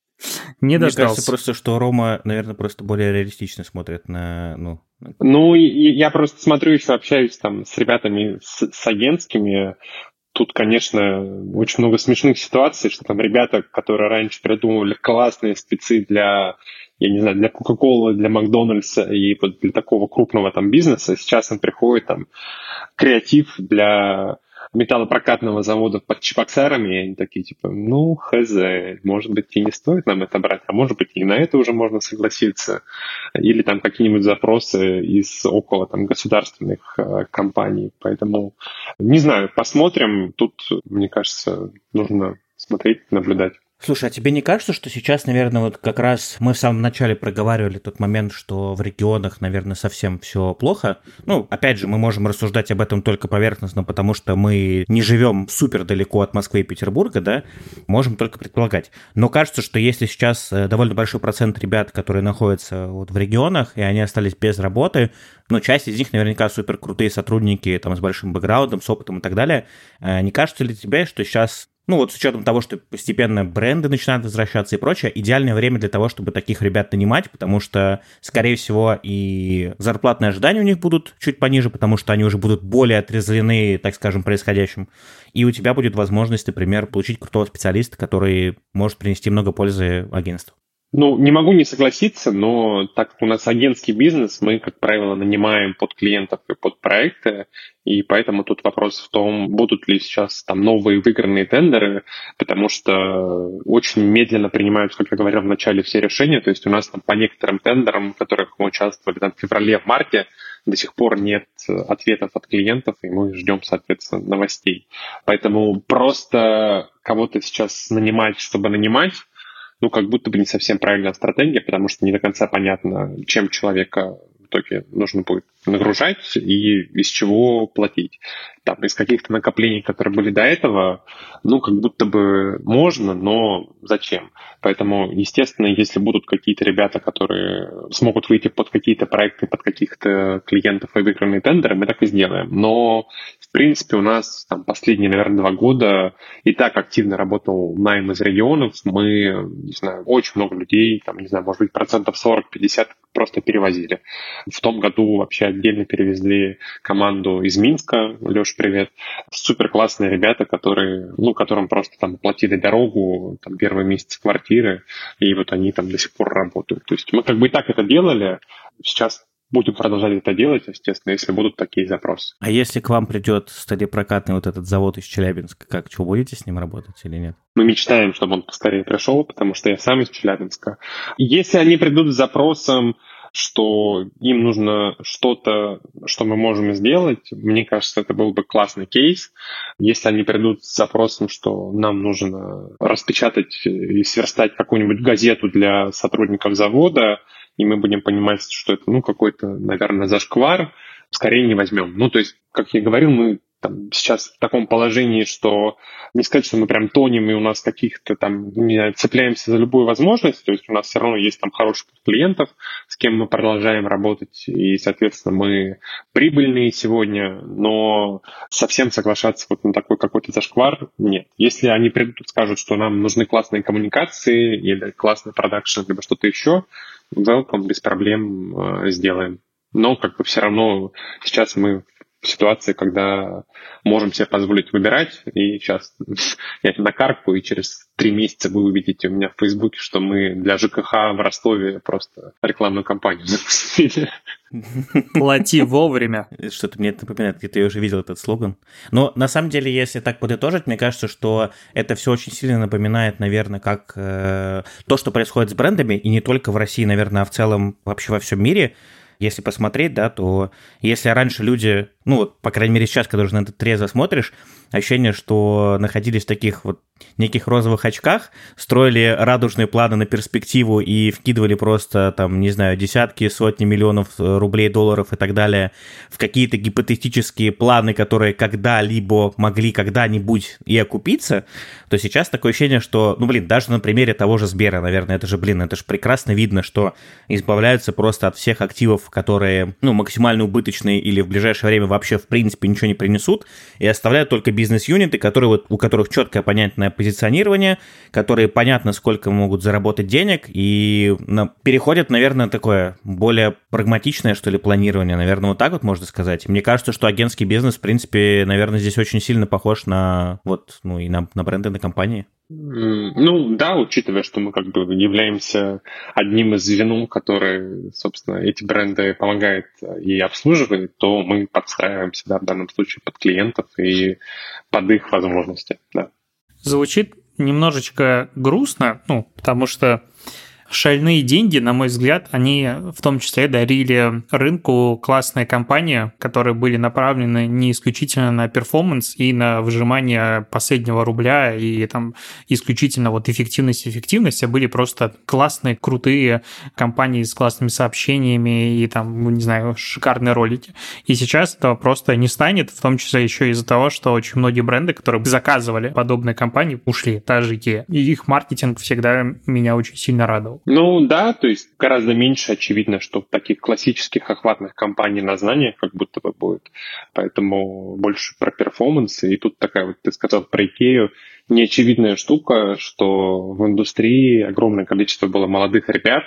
не дождался. Мне кажется просто, что Рома, наверное, просто более реалистично смотрит на... Ну, ну я просто смотрю еще, общаюсь там с ребятами, с, с агентскими Тут, конечно, очень много смешных ситуаций, что там ребята, которые раньше придумывали классные спецы для, я не знаю, для Coca-Cola, для Макдональдса и вот для такого крупного там бизнеса, сейчас им приходит там креатив для металлопрокатного завода под Чебоксарами, и они такие, типа, ну, хз, может быть, и не стоит нам это брать, а может быть, и на это уже можно согласиться. Или там какие-нибудь запросы из около там государственных э, компаний. Поэтому, не знаю, посмотрим. Тут, мне кажется, нужно смотреть, наблюдать. Слушай, а тебе не кажется, что сейчас, наверное, вот как раз мы в самом начале проговаривали тот момент, что в регионах, наверное, совсем все плохо? Ну, опять же, мы можем рассуждать об этом только поверхностно, потому что мы не живем супер далеко от Москвы и Петербурга, да, можем только предполагать. Но кажется, что если сейчас э, довольно большой процент ребят, которые находятся вот в регионах, и они остались без работы, ну, часть из них наверняка супер крутые сотрудники, там, с большим бэкграундом, с опытом и так далее. Э, не кажется ли тебе, что сейчас ну вот с учетом того, что постепенно бренды начинают возвращаться и прочее, идеальное время для того, чтобы таких ребят нанимать, потому что, скорее всего, и зарплатные ожидания у них будут чуть пониже, потому что они уже будут более отрезлены, так скажем, происходящим. И у тебя будет возможность, например, получить крутого специалиста, который может принести много пользы агентству. Ну, не могу не согласиться, но так как у нас агентский бизнес, мы, как правило, нанимаем под клиентов и под проекты, и поэтому тут вопрос в том, будут ли сейчас там новые выигранные тендеры, потому что очень медленно принимаются, как я говорил в начале, все решения, то есть у нас там по некоторым тендерам, в которых мы участвовали там в феврале, в марте, до сих пор нет ответов от клиентов, и мы ждем, соответственно, новостей. Поэтому просто кого-то сейчас нанимать, чтобы нанимать, ну, как будто бы не совсем правильная стратегия, потому что не до конца понятно, чем человека в итоге нужно будет нагружать и из чего платить. Там, из каких-то накоплений, которые были до этого, ну, как будто бы можно, но зачем? Поэтому, естественно, если будут какие-то ребята, которые смогут выйти под какие-то проекты, под каких-то клиентов и выигранные тендеры, мы так и сделаем. Но в принципе, у нас там последние, наверное, два года и так активно работал найм из регионов. Мы, не знаю, очень много людей, там, не знаю, может быть, процентов 40-50 просто перевозили. В том году вообще отдельно перевезли команду из Минска. Леш, привет. Супер классные ребята, которые, ну, которым просто там платили дорогу, там, первый месяц квартиры, и вот они там до сих пор работают. То есть мы как бы и так это делали. Сейчас будем продолжать это делать, естественно, если будут такие запросы. А если к вам придет стадиопрокатный вот этот завод из Челябинска, как, что, будете с ним работать или нет? Мы мечтаем, чтобы он поскорее пришел, потому что я сам из Челябинска. Если они придут с запросом, что им нужно что-то, что мы можем сделать, мне кажется, это был бы классный кейс. Если они придут с запросом, что нам нужно распечатать и сверстать какую-нибудь газету для сотрудников завода, и мы будем понимать, что это, ну, какой-то, наверное, зашквар, скорее не возьмем. Ну, то есть, как я говорил, мы там, сейчас в таком положении, что не сказать, что мы прям тонем и у нас каких-то там не цепляемся за любую возможность, то есть у нас все равно есть там хороших клиентов, с кем мы продолжаем работать, и, соответственно, мы прибыльные сегодня, но совсем соглашаться вот на такой какой-то зашквар нет. Если они придут и скажут, что нам нужны классные коммуникации или классный продакшн, либо что-то еще, welcome, без проблем э, сделаем. Но как бы все равно сейчас мы ситуации, когда можем себе позволить выбирать. И сейчас я накаркаю, и через три месяца вы увидите у меня в Фейсбуке, что мы для ЖКХ в Ростове просто рекламную кампанию запустили. Плати вовремя. Что-то мне это напоминает, где-то я уже видел этот слоган. Но на самом деле, если так подытожить, мне кажется, что это все очень сильно напоминает, наверное, как э, то, что происходит с брендами, и не только в России, наверное, а в целом вообще во всем мире. Если посмотреть, да, то если раньше люди ну вот, по крайней мере, сейчас, когда уже на это трезво смотришь, ощущение, что находились в таких вот неких розовых очках, строили радужные планы на перспективу и вкидывали просто, там, не знаю, десятки, сотни миллионов э, рублей, долларов и так далее в какие-то гипотетические планы, которые когда-либо могли когда-нибудь и окупиться, то сейчас такое ощущение, что, ну, блин, даже на примере того же Сбера, наверное, это же, блин, это же прекрасно видно, что избавляются просто от всех активов, которые, ну, максимально убыточные или в ближайшее время вообще в принципе ничего не принесут, и оставляют только бизнес-юниты, которые вот, у которых четкое понятное позиционирование, которые понятно, сколько могут заработать денег, и на, переходят, наверное, такое более прагматичное, что ли, планирование, наверное, вот так вот можно сказать. Мне кажется, что агентский бизнес, в принципе, наверное, здесь очень сильно похож на вот, ну и на, на бренды на компании. Ну да, учитывая, что мы как бы являемся одним из звенов, которые, собственно, эти бренды помогает и обслуживает, то мы подстраиваемся да, в данном случае под клиентов и под их возможности. Да. Звучит немножечко грустно, ну, потому что шальные деньги, на мой взгляд, они в том числе дарили рынку классные компании, которые были направлены не исключительно на перформанс и на выжимание последнего рубля и там исключительно вот эффективность эффективность, а были просто классные, крутые компании с классными сообщениями и там, ну, не знаю, шикарные ролики. И сейчас этого просто не станет, в том числе еще из-за того, что очень многие бренды, которые заказывали подобные компании, ушли, та же идея. И их маркетинг всегда меня очень сильно радовал. Ну да, то есть гораздо меньше очевидно, что таких классических охватных компаний на знания как будто бы будет. Поэтому больше про перформанс. И тут такая вот, ты сказал про Икею, неочевидная штука, что в индустрии огромное количество было молодых ребят,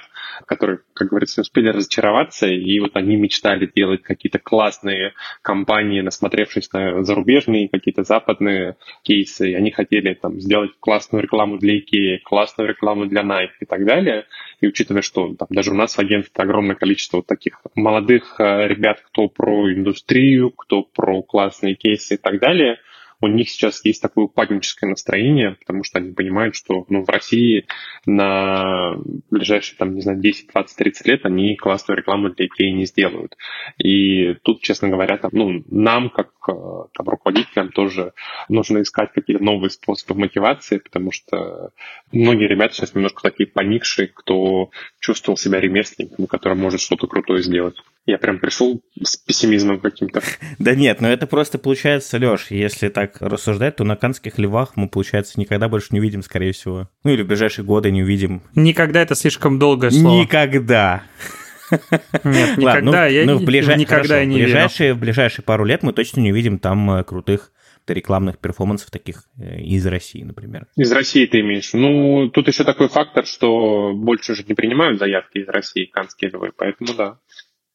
которые, как говорится, успели разочароваться, и вот они мечтали делать какие-то классные компании, насмотревшись на зарубежные какие-то западные кейсы, и они хотели там сделать классную рекламу для Ikea, классную рекламу для Nike и так далее. И учитывая, что там, даже у нас в агентстве огромное количество вот таких молодых э, ребят, кто про индустрию, кто про классные кейсы и так далее – у них сейчас есть такое паническое настроение, потому что они понимают, что ну, в России на ближайшие, там, не знаю, 10, 20, 30 лет они классную рекламу для Ikea не сделают. И тут, честно говоря, там, ну, нам, как э, там, руководителям, тоже нужно искать какие-то новые способы мотивации, потому что многие ребята сейчас немножко такие поникшие, кто чувствовал себя ремесленником, который может что-то крутое сделать. Я прям пришел с пессимизмом каким-то. Да нет, но это просто получается, Леш, если так рассуждать, то на канских львах мы, получается, никогда больше не увидим, скорее всего. Ну или в ближайшие годы не увидим. Никогда это слишком долгое слово. Никогда. Нет, никогда. Ладно, ну, я ну, в ближай... никогда Хорошо, не в ближайшие, в ближайшие пару лет мы точно не увидим там э, крутых рекламных перформансов таких э, из России, например. Из России ты имеешь? Ну, тут еще такой фактор, что больше же не принимают заявки из России, канские львы, поэтому да.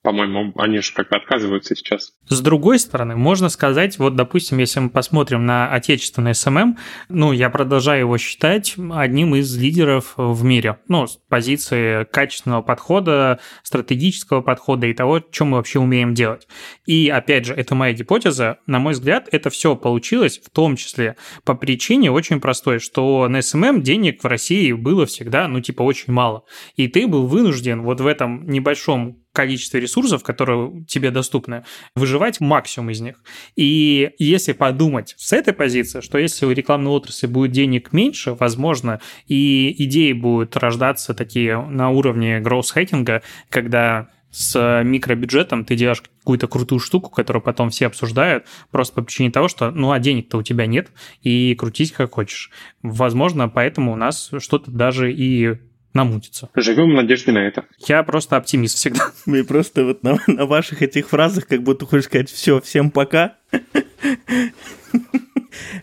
По-моему, они же как бы отказываются сейчас. С другой стороны, можно сказать, вот, допустим, если мы посмотрим на отечественный SMM, ну, я продолжаю его считать одним из лидеров в мире. Ну, с позиции качественного подхода, стратегического подхода и того, что мы вообще умеем делать. И, опять же, это моя гипотеза. На мой взгляд, это все получилось в том числе по причине очень простой, что на SMM денег в России было всегда, ну, типа, очень мало. И ты был вынужден вот в этом небольшом количестве ресурсов, которые тебе доступны, выживать максимум из них. И если подумать с этой позиции, что если у рекламной отрасли будет денег меньше, возможно, и идеи будут рождаться такие на уровне гроусс-хекинга, когда с микробюджетом ты делаешь какую-то крутую штуку, которую потом все обсуждают, просто по причине того, что, ну, а денег-то у тебя нет, и крутись как хочешь. Возможно, поэтому у нас что-то даже и намутится. Живем в надежде на это. Я просто оптимист всегда. Мы просто вот на, на ваших этих фразах как будто хочешь сказать все, всем пока.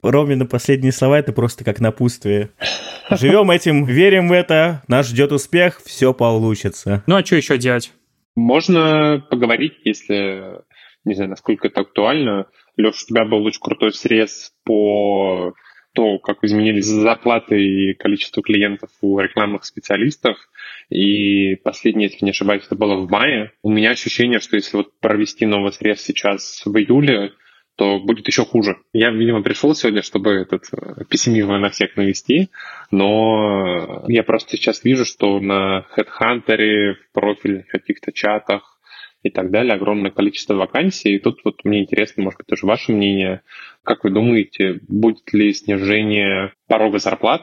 Ромина последние слова это просто как напутствие. Живем этим, верим в это, нас ждет успех, все получится. Ну а что еще делать? Можно поговорить, если, не знаю, насколько это актуально. Леш, у тебя был очень крутой срез по то, как изменились зарплаты и количество клиентов у рекламных специалистов. И последнее, если не ошибаюсь, это было в мае. У меня ощущение, что если вот провести новый срез сейчас в июле, то будет еще хуже. Я, видимо, пришел сегодня, чтобы этот э, пессимизм на всех навести, но я просто сейчас вижу, что на HeadHunter, в профильных каких-то чатах и так далее огромное количество вакансий. И тут вот мне интересно, может быть, тоже ваше мнение. Как вы думаете, будет ли снижение порога зарплат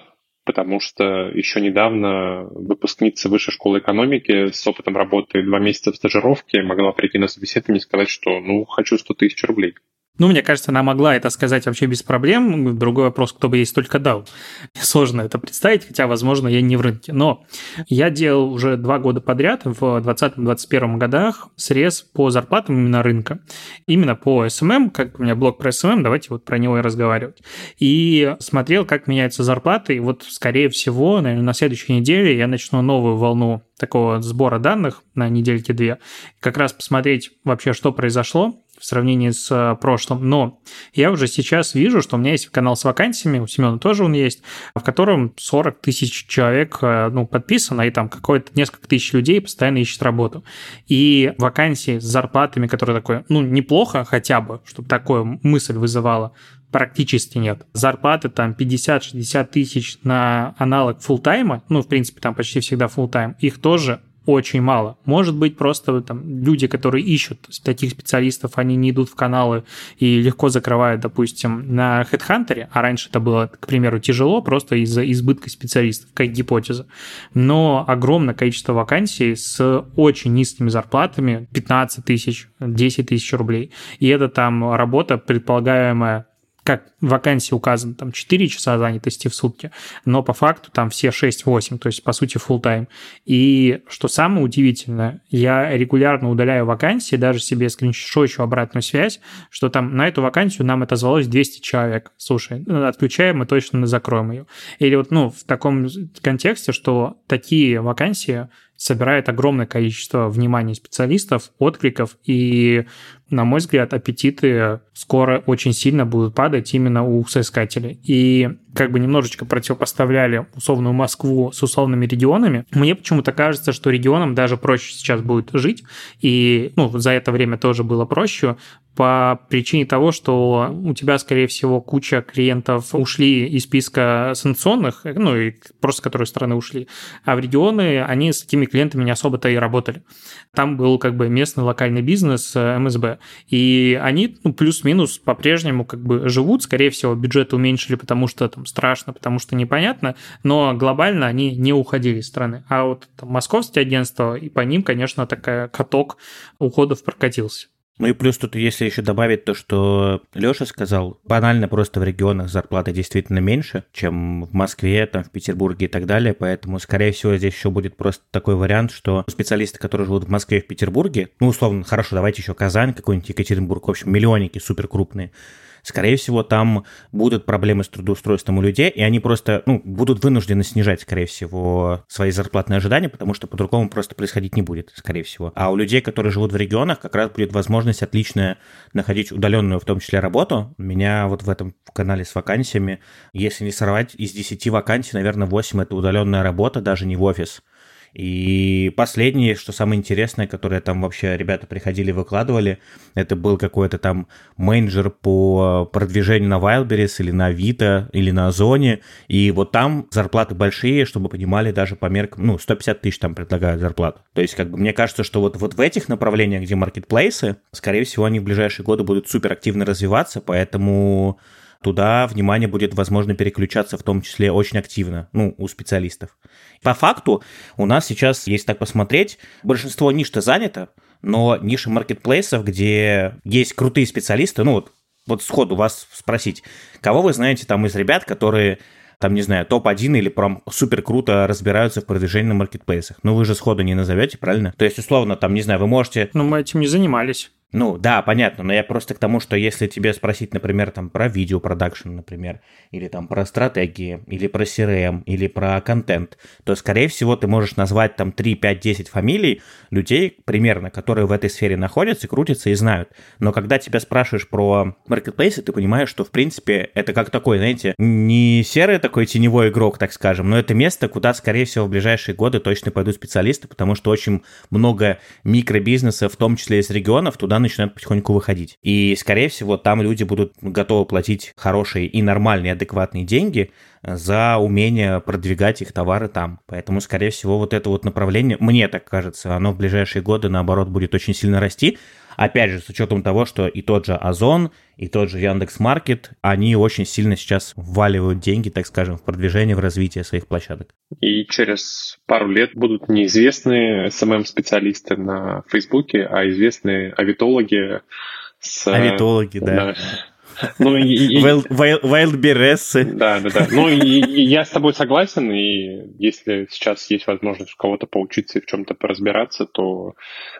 потому что еще недавно выпускница высшей школы экономики с опытом работы два месяца в стажировке могла прийти на собеседование и сказать, что ну хочу 100 тысяч рублей. Ну, мне кажется, она могла это сказать вообще без проблем. Другой вопрос, кто бы ей столько дал. Сложно это представить, хотя, возможно, я не в рынке. Но я делал уже два года подряд в 2020-2021 годах срез по зарплатам именно рынка. Именно по SMM, как у меня блог про SMM, давайте вот про него и разговаривать. И смотрел, как меняются зарплаты. И вот, скорее всего, наверное, на следующей неделе я начну новую волну такого сбора данных на недельки две. Как раз посмотреть вообще, что произошло, в сравнении с э, прошлым. Но я уже сейчас вижу, что у меня есть канал с вакансиями, у Семена тоже он есть, в котором 40 тысяч человек э, ну, подписано, и там какое-то несколько тысяч людей постоянно ищет работу. И вакансии с зарплатами, которые такое, ну, неплохо хотя бы, чтобы такую мысль вызывала, практически нет. Зарплаты там 50-60 тысяч на аналог фултайма, ну, в принципе, там почти всегда фултайм, их тоже очень мало. Может быть, просто там люди, которые ищут таких специалистов, они не идут в каналы и легко закрывают, допустим, на HeadHunter, а раньше это было, к примеру, тяжело просто из-за избытка специалистов, как гипотеза. Но огромное количество вакансий с очень низкими зарплатами, 15 тысяч, 10 тысяч рублей. И это там работа, предполагаемая как в вакансии указано, там 4 часа занятости в сутки, но по факту там все 6-8, то есть, по сути, full time. И что самое удивительное, я регулярно удаляю вакансии, даже себе скриншочу обратную связь, что там на эту вакансию нам это звалось 200 человек. Слушай, ну, отключаем, мы точно закроем ее. Или вот, ну, в таком контексте, что такие вакансии собирает огромное количество внимания специалистов, откликов, и, на мой взгляд, аппетиты скоро очень сильно будут падать именно у соискателей. И как бы немножечко противопоставляли условную Москву с условными регионами, мне почему-то кажется, что регионам даже проще сейчас будет жить, и ну, за это время тоже было проще, по причине того, что у тебя, скорее всего, куча клиентов ушли из списка санкционных, ну, и просто с которой стороны ушли, а в регионы они с такими клиентами не особо-то и работали. Там был как бы местный локальный бизнес э, МСБ, и они ну, плюс-минус по-прежнему как бы живут, скорее всего, бюджет уменьшили, потому что там страшно, потому что непонятно, но глобально они не уходили из страны. А вот там, московские агентства, и по ним, конечно, такая каток уходов прокатился. Ну и плюс тут, если еще добавить то, что Леша сказал, банально просто в регионах зарплаты действительно меньше, чем в Москве, там, в Петербурге и так далее, поэтому, скорее всего, здесь еще будет просто такой вариант, что специалисты, которые живут в Москве и в Петербурге, ну, условно, хорошо, давайте еще Казань, какой-нибудь Екатеринбург, в общем, миллионники супер крупные, скорее всего, там будут проблемы с трудоустройством у людей, и они просто ну, будут вынуждены снижать, скорее всего, свои зарплатные ожидания, потому что по-другому просто происходить не будет, скорее всего. А у людей, которые живут в регионах, как раз будет возможность отличная находить удаленную, в том числе, работу. У меня вот в этом канале с вакансиями, если не сорвать, из 10 вакансий, наверное, 8 это удаленная работа, даже не в офис. И последнее, что самое интересное, которое там вообще ребята приходили, выкладывали, это был какой-то там менеджер по продвижению на Wildberries или на Авито или на Озоне, и вот там зарплаты большие, чтобы понимали, даже по меркам, ну, 150 тысяч там предлагают зарплату. То есть, как бы, мне кажется, что вот, вот в этих направлениях, где маркетплейсы, скорее всего, они в ближайшие годы будут супер активно развиваться, поэтому туда внимание будет, возможно, переключаться в том числе очень активно, ну, у специалистов. По факту у нас сейчас, если так посмотреть, большинство ниш-то занято, но ниши маркетплейсов, где есть крутые специалисты, ну вот, вот сходу вас спросить, кого вы знаете там из ребят, которые там, не знаю, топ-1 или прям супер круто разбираются в продвижении на маркетплейсах. Ну, вы же сходу не назовете, правильно? То есть, условно, там, не знаю, вы можете... Ну, мы этим не занимались. Ну, да, понятно, но я просто к тому, что если тебе спросить, например, там про видеопродакшн, например, или там про стратегии, или про CRM, или про контент, то, скорее всего, ты можешь назвать там 3, 5, 10 фамилий людей примерно, которые в этой сфере находятся, крутятся и знают. Но когда тебя спрашиваешь про маркетплейсы, ты понимаешь, что, в принципе, это как такой, знаете, не серый такой теневой игрок, так скажем, но это место, куда, скорее всего, в ближайшие годы точно пойдут специалисты, потому что очень много микробизнеса, в том числе из регионов, туда начинают потихоньку выходить. И, скорее всего, там люди будут готовы платить хорошие и нормальные, адекватные деньги за умение продвигать их товары там. Поэтому, скорее всего, вот это вот направление, мне так кажется, оно в ближайшие годы, наоборот, будет очень сильно расти. Опять же, с учетом того, что и тот же Озон, и тот же Яндекс Маркет, они очень сильно сейчас вваливают деньги, так скажем, в продвижение, в развитие своих площадок. И через пару лет будут неизвестные SMM-специалисты на Фейсбуке, а известные авитологи с... Авитологи, да. да ну, и, Wildberries. Да, да, да. Ну, я с тобой согласен, и если сейчас есть возможность у кого-то поучиться и в чем-то поразбираться, то,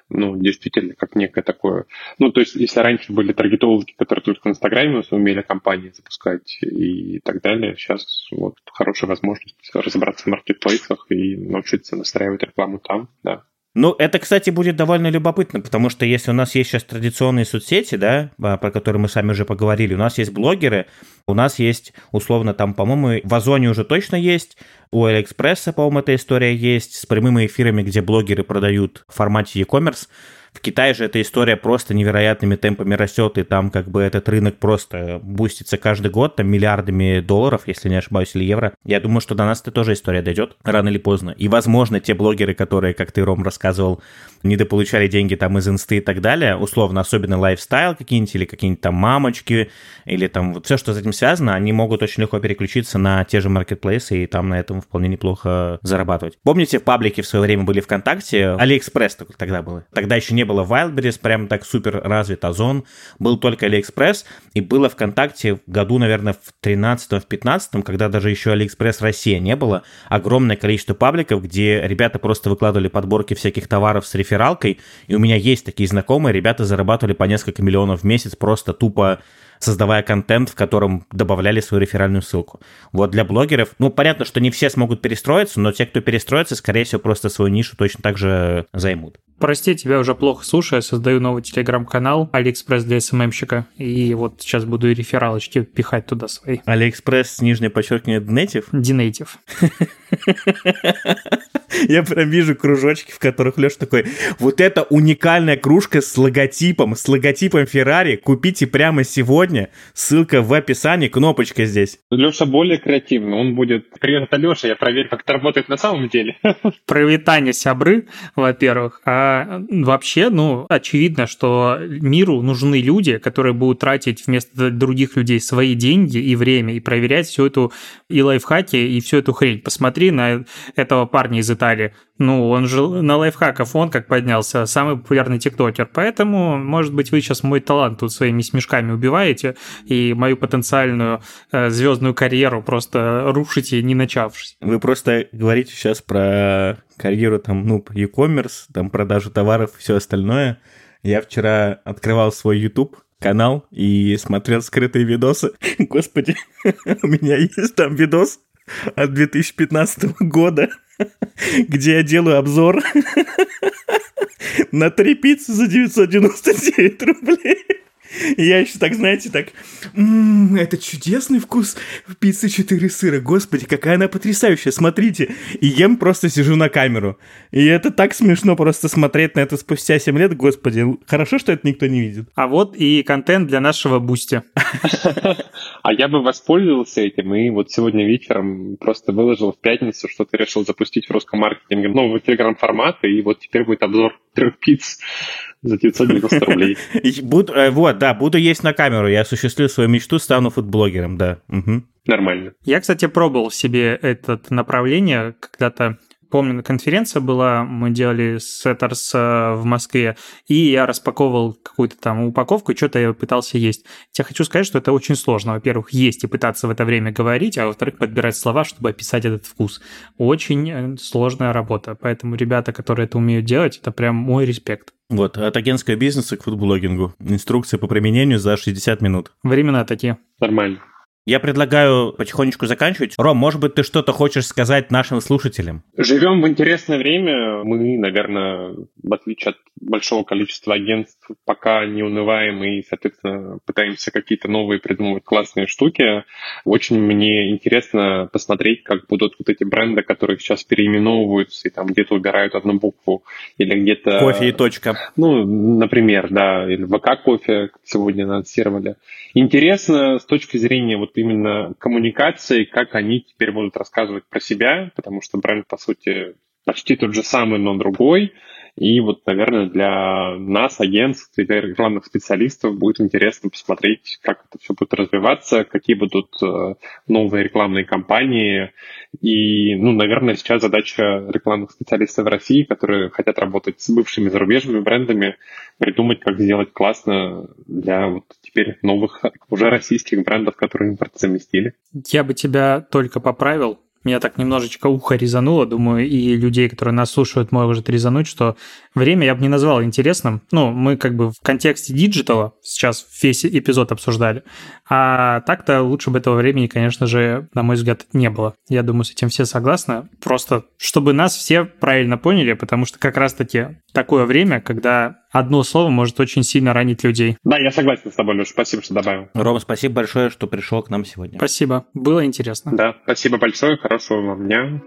ну, действительно, как некое такое... Ну, то есть, если раньше были таргетологи, которые только в Инстаграме умели компании запускать и так далее, сейчас вот хорошая возможность разобраться в маркетплейсах и научиться настраивать рекламу там, да. Ну, это, кстати, будет довольно любопытно, потому что если у нас есть сейчас традиционные соцсети, да, а, про которые мы сами уже поговорили, у нас есть блогеры, у нас есть, условно, там, по-моему, в Озоне уже точно есть, у Алиэкспресса, по-моему, эта история есть, с прямыми эфирами, где блогеры продают в формате e-commerce. В Китае же эта история просто невероятными темпами растет, и там как бы этот рынок просто бустится каждый год, там миллиардами долларов, если не ошибаюсь, или евро. Я думаю, что до нас эта тоже история дойдет рано или поздно. И, возможно, те блогеры, которые, как ты, Ром, рассказывал, недополучали деньги там из инсты и так далее, условно, особенно lifestyle какие-нибудь, или какие-нибудь там мамочки, или там вот все, что с этим связано, они могут очень легко переключиться на те же маркетплейсы и там на этом вполне неплохо зарабатывать. Помните, в паблике в свое время были ВКонтакте, Алиэкспресс тогда было. Тогда еще не было Wildberries, прям так супер развит Озон, был только Алиэкспресс, и было ВКонтакте в году, наверное, в 13 в 15 когда даже еще Алиэкспресс Россия не было, огромное количество пабликов, где ребята просто выкладывали подборки всяких товаров с рефералкой, и у меня есть такие знакомые, ребята зарабатывали по несколько миллионов в месяц просто тупо создавая контент, в котором добавляли свою реферальную ссылку. Вот для блогеров, ну, понятно, что не все смогут перестроиться, но те, кто перестроится, скорее всего, просто свою нишу точно так же займут. Прости, тебя уже плохо слушаю, создаю новый телеграм-канал Алиэкспресс для СММщика, и вот сейчас буду рефералочки пихать туда свои. Алиэкспресс, нижнее подчеркивание, Днейтив? Динейтив. Я прям вижу кружочки, в которых Леша такой, вот это уникальная кружка с логотипом, с логотипом Феррари, купите прямо сегодня, ссылка в описании, кнопочка здесь. Леша более креативный, он будет, привет, это Леша, я проверю, как это работает на самом деле. Провитание сябры, во-первых, а вообще, ну, очевидно, что миру нужны люди, которые будут тратить вместо других людей свои деньги и время, и проверять всю эту и лайфхаки, и всю эту хрень. Посмотри на этого парня из Италии. Ну, он же на лайфхаков, он как поднялся, самый популярный тиктокер. Поэтому, может быть, вы сейчас мой талант тут своими смешками убиваете и мою потенциальную э, звездную карьеру просто рушите, не начавшись. Вы просто говорите сейчас про карьеру там, ну, e-commerce, там продажу товаров, все остальное. Я вчера открывал свой YouTube, канал и смотрел скрытые видосы. Господи, у меня есть там видос от 2015 года, где я делаю обзор на три пиццы за 999 рублей. И я еще так, знаете, так, «М-м, это чудесный вкус пиццы 4 сыра. Господи, какая она потрясающая, смотрите. И ем просто сижу на камеру. И это так смешно просто смотреть на это спустя 7 лет. Господи, хорошо, что это никто не видит. А вот и контент для нашего Boosty. А я бы воспользовался этим и вот сегодня вечером просто выложил в пятницу, что ты решил запустить в русском маркетинге новый телеграм-формат, и вот теперь будет обзор трех пиц за 990 рублей. Буду, э, вот, да, буду есть на камеру. Я осуществлю свою мечту, стану фудблогером, да. Угу. Нормально. Я, кстати, пробовал в себе это направление когда-то помню, конференция была, мы делали сеттерс э, в Москве, и я распаковывал какую-то там упаковку, и что-то я пытался есть. Я хочу сказать, что это очень сложно. Во-первых, есть и пытаться в это время говорить, а во-вторых, подбирать слова, чтобы описать этот вкус. Очень э, сложная работа. Поэтому ребята, которые это умеют делать, это прям мой респект. Вот, от агентского бизнеса к фудблогингу. Инструкция по применению за 60 минут. Времена такие. Нормально. Я предлагаю потихонечку заканчивать. Ром, может быть, ты что-то хочешь сказать нашим слушателям? Живем в интересное время. Мы, наверное, в отличие от большого количества агентств, пока не унываем и, соответственно, пытаемся какие-то новые придумывать классные штуки. Очень мне интересно посмотреть, как будут вот эти бренды, которые сейчас переименовываются и там где-то убирают одну букву или где-то... Кофе и точка. Ну, например, да, или ВК кофе сегодня анонсировали. Интересно с точки зрения вот именно коммуникации, как они теперь будут рассказывать про себя, потому что бренд, по сути, почти тот же самый, но другой. И вот, наверное, для нас, агентств, для рекламных специалистов будет интересно посмотреть, как это все будет развиваться, какие будут э, новые рекламные кампании. И, ну, наверное, сейчас задача рекламных специалистов в России, которые хотят работать с бывшими зарубежными брендами, придумать, как сделать классно для вот теперь новых уже российских брендов, которые импорт заместили. Я бы тебя только поправил. Меня так немножечко ухо резануло, думаю, и людей, которые нас слушают, может резануть, что время я бы не назвал интересным. Ну, мы как бы в контексте диджитала сейчас весь эпизод обсуждали. А так-то лучше бы этого времени, конечно же, на мой взгляд, не было. Я думаю, с этим все согласны. Просто, чтобы нас все правильно поняли, потому что как раз-таки такое время, когда одно слово может очень сильно ранить людей. Да, я согласен с тобой, Леша. Спасибо, что добавил. Рома, спасибо большое, что пришел к нам сегодня. Спасибо. Было интересно. Да, спасибо большое. Хорошего вам дня.